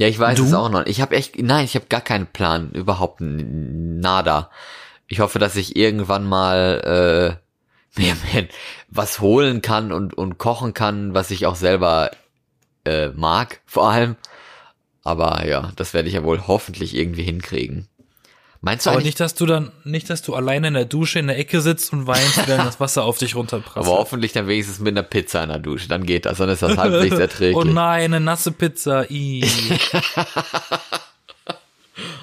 Ja, ich weiß Du? es auch noch. Ich habe echt, nein, ich habe gar keinen Plan, überhaupt nada. Ich hoffe, dass ich irgendwann mal äh, mir, mir was holen kann und und kochen kann, was ich auch selber äh, mag, vor allem. Aber ja, das werde ich ja wohl hoffentlich irgendwie hinkriegen. Meinst du Aber nicht, dass du dann, nicht, dass du alleine in der Dusche in der Ecke sitzt und weinst, während das Wasser auf dich runterprasselt. aber hoffentlich dann wenigstens mit einer Pizza in der Dusche. Dann geht das, dann ist das halbwegs erträglich. Oh nein, eine nasse Pizza. Ih,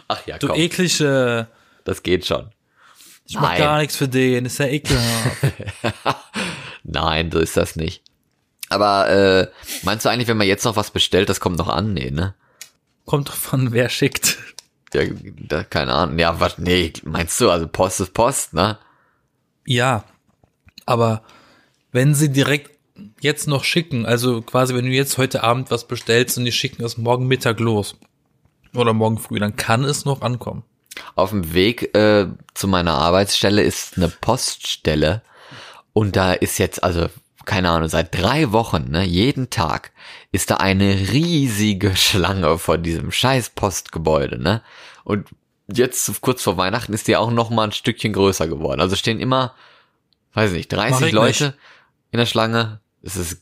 Ach ja, du komm, eklige. das geht schon. Ich mach Nein. gar nichts für den. Ist ja ekelhaft. Nein, so ist das nicht. Aber äh, meinst du eigentlich, wenn man jetzt noch was bestellt, das kommt noch an? Nee, ne? Kommt drauf an, wer schickt. Ja, da, keine Ahnung. Ja, was, nee, meinst du, also Post ist Post, ne? Ja, aber wenn sie direkt jetzt noch schicken, also quasi wenn du jetzt heute Abend was bestellst und die schicken es morgen Mittag los oder morgen früh, dann kann es noch ankommen. Auf dem Weg äh, zu meiner Arbeitsstelle ist eine Poststelle und da ist jetzt, also keine Ahnung, seit drei Wochen, ne, jeden Tag ist da eine riesige Schlange vor diesem scheiß Postgebäude, ne? Und jetzt kurz vor Weihnachten ist die auch noch mal ein Stückchen größer geworden. Also stehen immer, weiß nicht, Mach 30 ich Leute nicht. in der Schlange. Das ist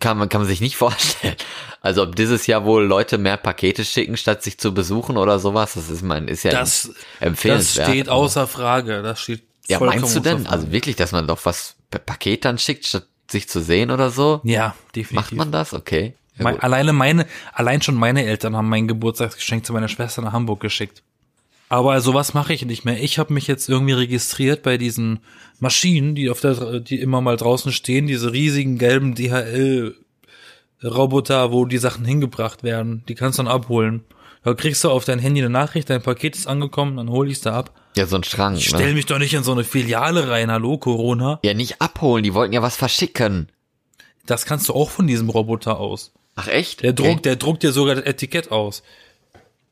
kann man kann man sich nicht vorstellen. Also ob dieses Jahr wohl Leute mehr Pakete schicken, statt sich zu besuchen oder sowas, das ist mein ist ja Das, das empfehlenswert. steht außer Frage. Das steht Ja, meinst du denn? Also wirklich, dass man doch was per Paket dann schickt, statt sich zu sehen oder so? ja, definitiv. Macht man das? Okay. Mein, alleine meine, allein schon meine Eltern haben mein Geburtstagsgeschenk zu meiner Schwester nach Hamburg geschickt. Aber sowas mache ich nicht mehr. Ich habe mich jetzt irgendwie registriert bei diesen Maschinen, die auf der, die immer mal draußen stehen, diese riesigen gelben DHL Roboter, wo die Sachen hingebracht werden. Die kannst du dann abholen. Da kriegst du auf dein Handy eine Nachricht, dein Paket ist angekommen, dann hol ich's da ab. ja, so ein Schrank. Ich stell Ne? mich doch nicht in so eine Filiale rein, hallo Corona. Ja, nicht abholen, die wollten ja was verschicken. Das kannst du auch von diesem Roboter aus. Ach echt? Der Okay. druckt, der druckt dir sogar das Etikett aus.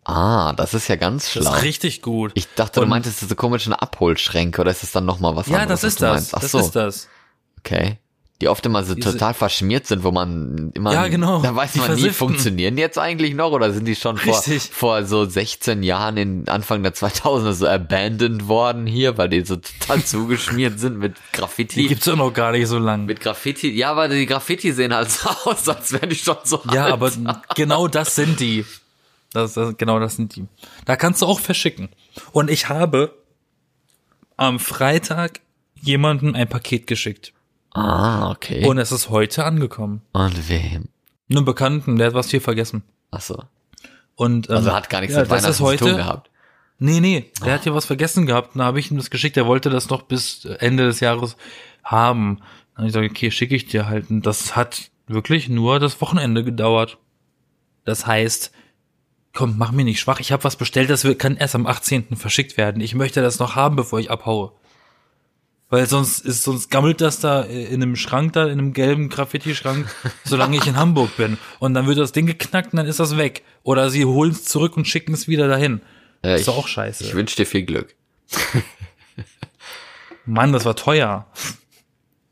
Ah, das ist ja ganz Das schlau. ist richtig gut. Ich dachte, du Und- meintest diese komischen Abholschränke oder ist das dann nochmal was ja, anderes? das was ist du das. Das so, ist das. okay. Die oft immer so Diese- total verschmiert sind, wo man immer, Ja, genau. da weiß Die man nie, versifften. funktionieren die jetzt eigentlich noch oder sind die schon vor, Richtig. vor so 16 Jahren in Anfang der 2000er so abandoned worden hier, weil die so total zugeschmiert sind mit Die Graffiti. gibt's auch noch gar nicht so lang. Mit Graffiti, ja, aber die Graffiti sehen halt so aus, als wären die schon so Ja, alt. aber genau das sind die. Das, das, genau das sind die. Da kannst du auch verschicken. Und ich habe am Freitag jemandem ein Paket geschickt. Ah, okay. Und es ist heute angekommen. Und wem? Einem Bekannten, der hat was hier vergessen. Ach so. Und, ähm, Also hat gar nichts ja, mit Weihnachten heute, zu tun gehabt. Nee, nee, der hat hier was vergessen gehabt. Dann habe ich ihm das geschickt. Er wollte das noch bis Ende des Jahres haben. Dann habe ich gesagt, okay, schicke ich dir halt. Und das hat wirklich nur das Wochenende gedauert. Das heißt, komm, mach mir nicht schwach. Ich habe was bestellt, das wird- kann erst am 18. verschickt werden. Ich möchte das noch haben, bevor ich abhaue. Weil sonst ist, sonst gammelt das da in einem Schrank da, in einem gelben Graffiti-Schrank, solange ich in Hamburg bin. Und dann wird das Ding geknackt und dann ist das weg. Oder sie holen es zurück und schicken es wieder dahin. Ja, ist doch auch scheiße. Ich wünsche dir viel Glück. Mann, das war teuer.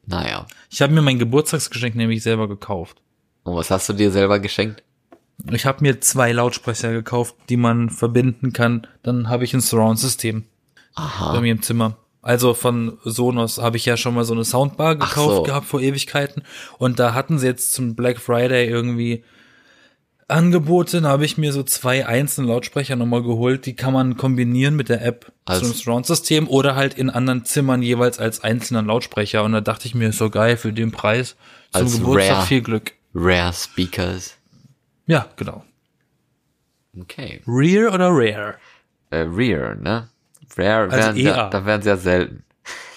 Naja. Ich habe mir mein Geburtstagsgeschenk nämlich selber gekauft. Und was hast du dir selber geschenkt? Ich habe mir zwei Lautsprecher gekauft, die man verbinden kann. Dann habe ich ein Surround-System bei mir im Zimmer. Also von Sonos habe ich ja schon mal so eine Soundbar gekauft so. gehabt vor Ewigkeiten. Und da hatten sie jetzt zum Black Friday irgendwie Angebote. Da habe ich mir so zwei einzelne Lautsprecher nochmal geholt. Die kann man kombinieren mit der App Also- zum Surround-System oder halt in anderen Zimmern jeweils als einzelnen Lautsprecher. Und da dachte ich mir, so geil für den Preis. Zum Als Geburtstag Rare. viel Glück. Rare Speakers. Ja, genau. Okay. Rear oder Rare? Äh, Rear, ne? Rare Also wären EA. da wären sehr selten.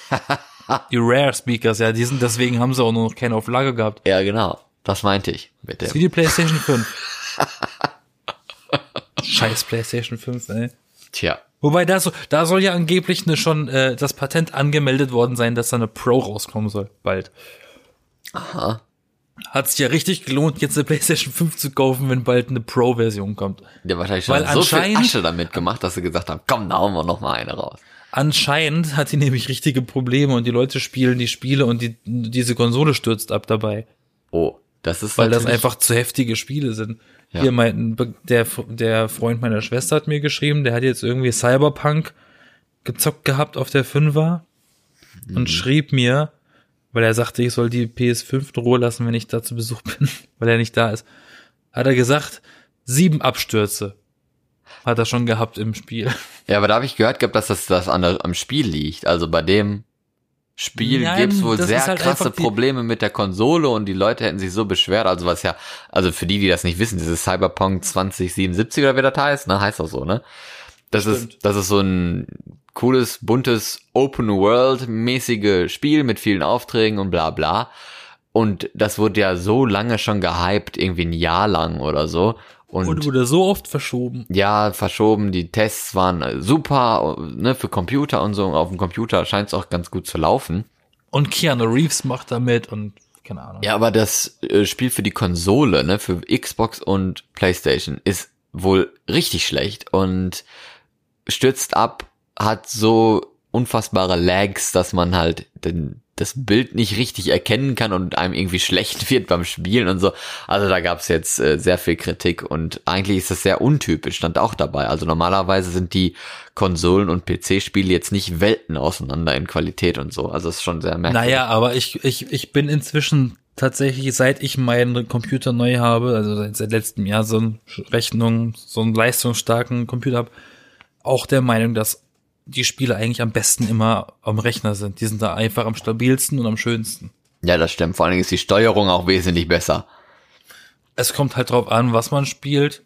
Die Rare Speakers, ja, die sind, deswegen haben sie auch nur noch keine auf Lager gehabt. Ja, genau. Das meinte ich mit Das ist wie dem. die PlayStation 5. Scheiß PlayStation 5, ey. Tja. Wobei da so, da soll ja angeblich eine schon äh, das Patent angemeldet worden sein, dass da eine Pro rauskommen soll, bald. Aha. Hat sich ja richtig gelohnt, jetzt eine PlayStation 5 zu kaufen, wenn bald eine Pro-Version kommt. Der wahrscheinlich schon Weil so viel Asche damit gemacht, dass sie gesagt haben, komm, da hauen wir noch mal eine raus. Anscheinend hat die nämlich richtige Probleme und die Leute spielen die Spiele und die, diese Konsole stürzt ab dabei. Oh, das ist weil das einfach zu heftige Spiele sind. Ja. Hier mein, der, der Freund meiner Schwester hat mir geschrieben, der hat jetzt irgendwie Cyberpunk gezockt gehabt auf der Fünfer Mhm. und schrieb mir, weil er sagte, ich soll die PS5 in Ruhe lassen, wenn ich da zu Besuch bin, weil er nicht da ist, hat er gesagt, sieben Abstürze hat er schon gehabt im Spiel. Ja, aber da habe ich gehört gehabt, dass das, das an der, am Spiel liegt. Also bei dem Spiel gibt's wohl sehr halt krasse Probleme mit der Konsole und die Leute hätten sich so beschwert. Also was ja, also für die, die das nicht wissen, dieses Cyberpunk 2077 oder wie das heißt, ne, heißt auch so, ne? Das Stimmt. ist, das ist so ein cooles, buntes, Open-World-mäßige Spiel mit vielen Aufträgen und bla bla. Und das wurde ja so lange schon gehypt, irgendwie ein Jahr lang oder so. Und, Und wurde so oft verschoben. ja, verschoben, die Tests waren äh, super, ne, für Computer und so. Auf dem Computer scheint es auch ganz gut zu laufen. Und Keanu Reeves macht da mit und keine Ahnung. Ja, aber das äh, Spiel für die Konsole, ne, für Xbox und PlayStation ist wohl richtig schlecht und stürzt ab, hat so unfassbare Lags, dass man halt den, das Bild nicht richtig erkennen kann und einem irgendwie schlecht wird beim Spielen und so. Also da gab's jetzt äh, sehr viel Kritik und eigentlich ist das sehr untypisch, stand auch dabei. Also normalerweise sind die Konsolen- und PC-Spiele jetzt nicht Welten auseinander in Qualität und so. Also es ist schon sehr merkwürdig. Naja, aber ich, ich, ich bin inzwischen tatsächlich, seit ich meinen Computer neu habe, also seit, seit letztem Jahr so eine Rechnung, so einen leistungsstarken Computer habe, auch der Meinung, dass die Spiele eigentlich am besten immer am Rechner sind. Die sind da einfach am stabilsten und am schönsten. Ja, das stimmt. Vor allen Dingen ist die Steuerung auch wesentlich besser. Es kommt halt drauf an, was man spielt,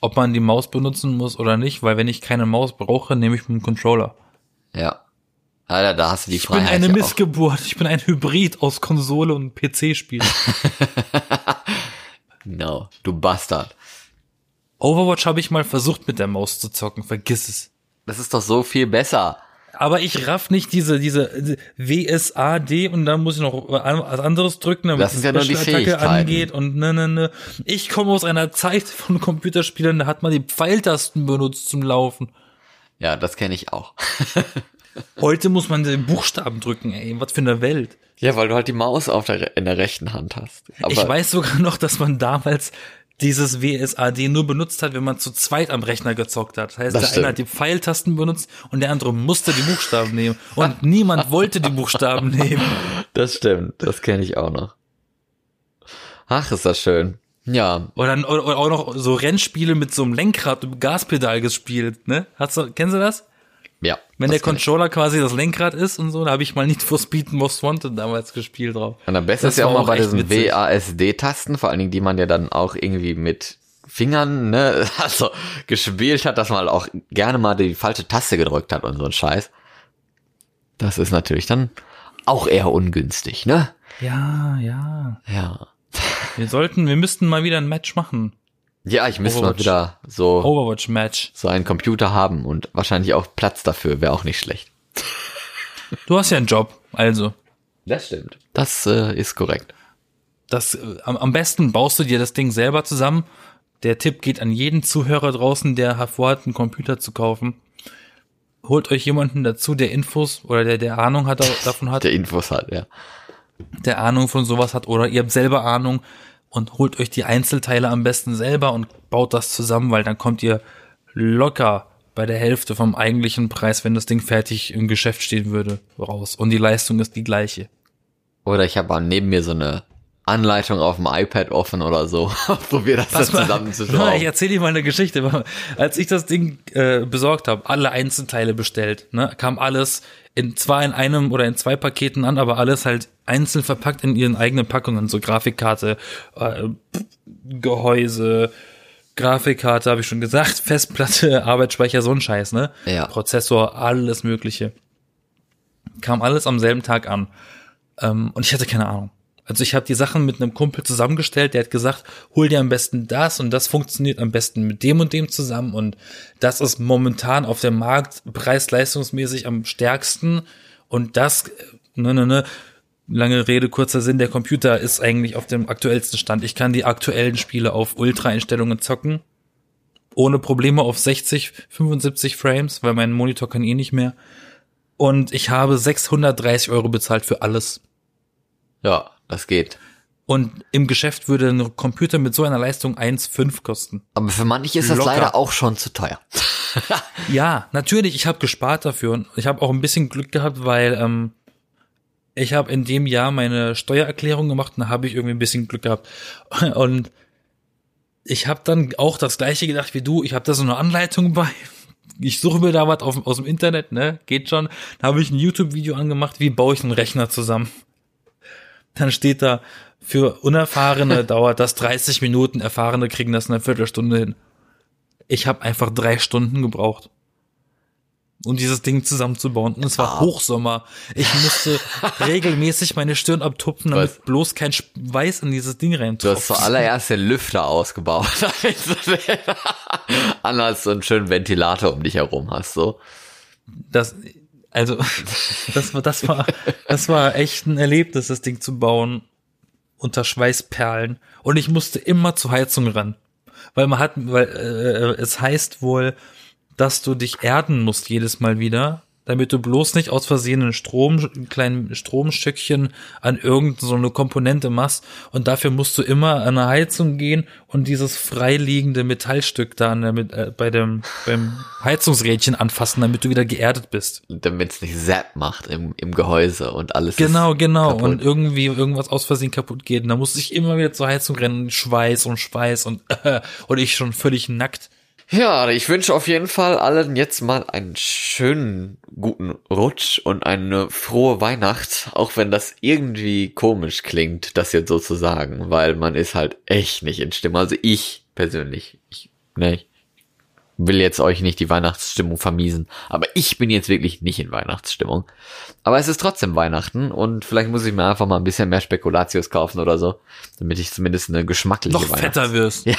ob man die Maus benutzen muss oder nicht, weil wenn ich keine Maus brauche, nehme ich einen Controller. Ja. Alter, da hast du die Ich bin Freiheit. eine ja auch. Missgeburt. Ich bin ein Hybrid aus Konsole und PC-Spiel. No, du Bastard. Overwatch habe ich mal versucht mit der Maus zu zocken. Vergiss es. Das ist doch so viel besser. Aber ich raff nicht diese, diese WSAD und dann muss ich noch was anderes drücken, damit Das ist ja nur die Fähigkeiten. angeht und ne, ne, ne. Ich komme aus einer Zeit von Computerspielen, da hat man die Pfeiltasten benutzt zum Laufen. Ja, das kenne ich auch. Heute muss man den Buchstaben drücken, ey, was für eine Welt. Ja, weil du halt die Maus auf der, in der rechten Hand hast. Aber ich weiß sogar noch, dass man damals dieses WSAD nur benutzt hat, wenn man zu zweit am Rechner gezockt hat. Das heißt, Das der stimmt. eine hat die Pfeiltasten benutzt und der andere musste die Buchstaben nehmen. Und niemand wollte die Buchstaben nehmen. das stimmt, das kenne ich auch noch. Ach, ist das schön. Ja, Oder, oder, oder auch noch so Rennspiele mit so einem Lenkrad und Gaspedal gespielt, ne? Hast du, kennst du das? Ja. Wenn der ich. Controller quasi das Lenkrad ist und so, da habe ich mal nicht for Speed Most Wanted damals gespielt drauf. Und am besten Das ist ja auch mal bei diesen. WASD-Tasten, vor allen Dingen, die man ja dann auch irgendwie mit Fingern, ne, also gespielt hat, dass man auch gerne mal die falsche Taste gedrückt hat und so ein Scheiß. Das ist natürlich dann auch eher ungünstig, ne? Ja, ja. Ja. Wir sollten, wir müssten mal wieder ein Match machen. Ja, ich müsste mal Overwatch. wieder so, Overwatch-Match. so einen Computer haben und wahrscheinlich auch Platz dafür, wäre auch nicht schlecht. Du hast ja einen Job, also. Das stimmt. Das äh, ist korrekt. Das, äh, am, am besten baust du dir das Ding selber zusammen. Der Tipp geht an jeden Zuhörer draußen, der hervorhat, einen Computer zu kaufen. Holt euch jemanden dazu, der Infos oder der, der Ahnung hat, davon hat, Der Infos hat, ja. der Ahnung von sowas hat oder ihr habt selber Ahnung und holt euch die Einzelteile am besten selber und baut das zusammen, weil dann kommt ihr locker bei der Hälfte vom eigentlichen Preis, wenn das Ding fertig im Geschäft stehen würde, raus. Und die Leistung ist die gleiche. Oder ich habe neben mir so eine Anleitung auf dem iPad offen oder so. Probier das dann Pass mal, zusammen zu ich erzähle dir mal eine Geschichte. Als ich das Ding äh, besorgt habe, alle Einzelteile bestellt, ne, kam alles in zwar in einem oder in zwei Paketen an, aber alles halt einzeln verpackt in ihren eigenen Packungen, so Grafikkarte, äh, Gehäuse, Grafikkarte, habe ich schon gesagt, Festplatte, Arbeitsspeicher, so ein Scheiß, ne? Ja. Prozessor, alles Mögliche. Kam alles am selben Tag an. Ähm, und ich hatte keine Ahnung. Also ich habe die Sachen mit einem Kumpel zusammengestellt, der hat gesagt, hol dir am besten das und das funktioniert am besten mit dem und dem zusammen und das ist momentan auf dem Markt preis-leistungsmäßig am stärksten und das, ne, ne, ne, lange Rede, kurzer Sinn, der Computer ist eigentlich auf dem aktuellsten Stand. Ich kann die aktuellen Spiele auf Ultra-Einstellungen zocken, ohne Probleme auf 60, 75 Frames, weil mein Monitor kann eh nicht mehr. Und ich habe 630 Euro bezahlt für alles. Ja, das geht. Und im Geschäft würde ein Computer mit so einer Leistung 1,5 kosten. Aber für manche ist das Locker. leider auch schon zu teuer. Ja, natürlich, ich habe gespart dafür und ich habe auch ein bisschen Glück gehabt, weil ähm, ich habe in dem Jahr meine Steuererklärung gemacht und da habe ich irgendwie ein bisschen Glück gehabt. Und ich habe dann auch das gleiche gedacht wie du, ich habe da so eine Anleitung bei. Ich suche mir da was auf, aus dem Internet, ne? Geht schon. Da habe ich ein YouTube-Video angemacht, wie baue ich einen Rechner zusammen. Dann steht da, für Unerfahrene dauert das 30 Minuten, Erfahrene kriegen das in einer Viertelstunde hin. Ich habe einfach drei Stunden gebraucht, um dieses Ding zusammenzubauen. Und es war Ah. Hochsommer. Ich musste regelmäßig meine Stirn abtupfen, damit Was? bloß kein Schweiß in dieses Ding Du reintropft. hast zuallererst den Lüfter ausgebaut. damit du Anders so einen schönen Ventilator um dich herum hast, so. Das, also, das war, das war, das war echt ein Erlebnis, das Ding zu bauen unter Schweißperlen. Und ich musste immer zur Heizung ran. Weil man hat, weil äh, es heißt wohl, dass du dich erden musst jedes Mal wieder, damit du bloß nicht aus Versehen einen Strom, ein kleines Stromstückchen an irgendeine so Komponente machst. Und dafür musst du immer an eine Heizung gehen und dieses freiliegende Metallstück da an der, mit, äh, bei dem, beim Heizungsrädchen anfassen, damit du wieder geerdet bist. Damit es nicht Zap macht im, im Gehäuse und alles. Genau, genau. kaputt. Und irgendwie irgendwas aus Versehen kaputt geht. Und da musste ich immer wieder zur Heizung rennen, Schweiß und Schweiß und äh, und ich schon völlig nackt. Ja, ich wünsche auf jeden Fall allen jetzt mal einen schönen, guten Rutsch und eine frohe Weihnacht, auch wenn das irgendwie komisch klingt, das jetzt so zu sagen, weil man ist halt echt nicht in Stimmung. Also ich persönlich, ich, ne, ich will jetzt euch nicht die Weihnachtsstimmung vermiesen, aber ich bin jetzt wirklich nicht in Weihnachtsstimmung. Aber es ist trotzdem Weihnachten und vielleicht muss ich mir einfach mal ein bisschen mehr Spekulatius kaufen oder so, damit ich zumindest eine geschmackliche Noch Weihnachts- fetter wirst. Ja.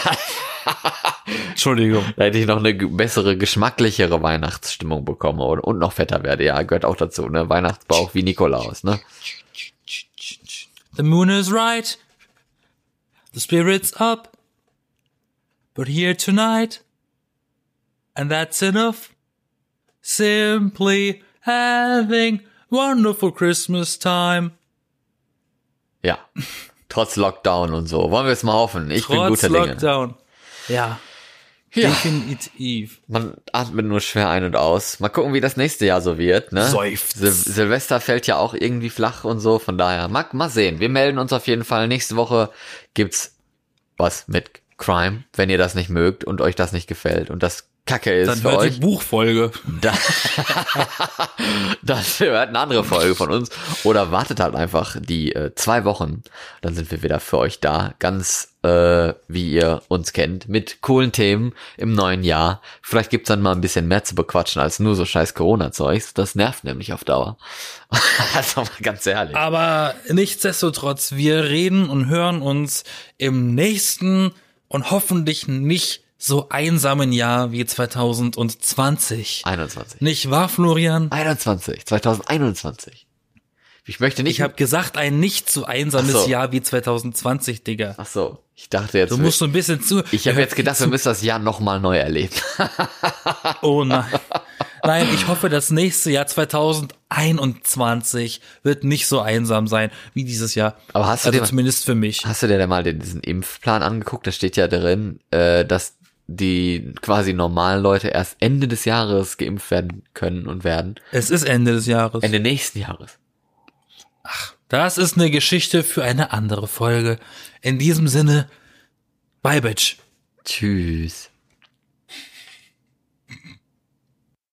Entschuldigung. Da hätte ich noch eine bessere, geschmacklichere Weihnachtsstimmung bekommen und, und noch fetter werde. Ja, gehört auch dazu, ne? Weihnachtsbauch wie Nikolaus, ne? The moon is right. The spirit's up. But here tonight. And that's enough. Simply having wonderful Christmas time. Ja. Trotz Lockdown und so. Wollen wir es mal hoffen. Ich bin Trotz guter Dinge. Lockdown. Ja, Ja. definitiv. Man atmet nur schwer ein und aus. Mal gucken, wie das nächste Jahr so wird, ne? Seufzt. Sil Silvester fällt ja auch irgendwie flach und so, von daher, mal, mal sehen. Wir melden uns auf jeden Fall. Nächste Woche gibt's was mit Crime, wenn ihr das nicht mögt und euch das nicht gefällt und das Kacke ist Dann für hört euch. die Buchfolge. Da, dann hört eine andere Folge von uns oder wartet halt einfach die äh, zwei Wochen. Dann sind wir wieder für euch da, ganz äh, wie ihr uns kennt, mit coolen Themen im neuen Jahr. Vielleicht gibt's dann mal ein bisschen mehr zu bequatschen als nur so scheiß Corona-Zeugs. Das nervt nämlich auf Dauer. also mal ganz ehrlich. Aber nichtsdestotrotz, wir reden und hören uns im nächsten und hoffentlich nicht so einsamen Jahr wie 2020. 21. Nicht wahr, Florian? 21. 2021. Ich möchte nicht. Ich habe gesagt, ein nicht so einsames so. Jahr wie 2020, Digga. ach so. Ich dachte jetzt. Du musst so ein bisschen zu. ich habe jetzt gedacht, wir müssen das Jahr nochmal neu erleben. Oh nein. Nein, ich hoffe, das nächste Jahr 2021 wird nicht so einsam sein wie dieses Jahr. Aber hast du also dir- zumindest für mich. Hast du dir denn mal den, diesen Impfplan angeguckt? Da steht ja drin, äh, dass die quasi normalen Leute erst Ende des Jahres geimpft werden können und werden. Es ist Ende des Jahres. Ende nächsten Jahres. Das ist eine Geschichte für eine andere Folge. In diesem Sinne, bye, Bitch. Tschüss.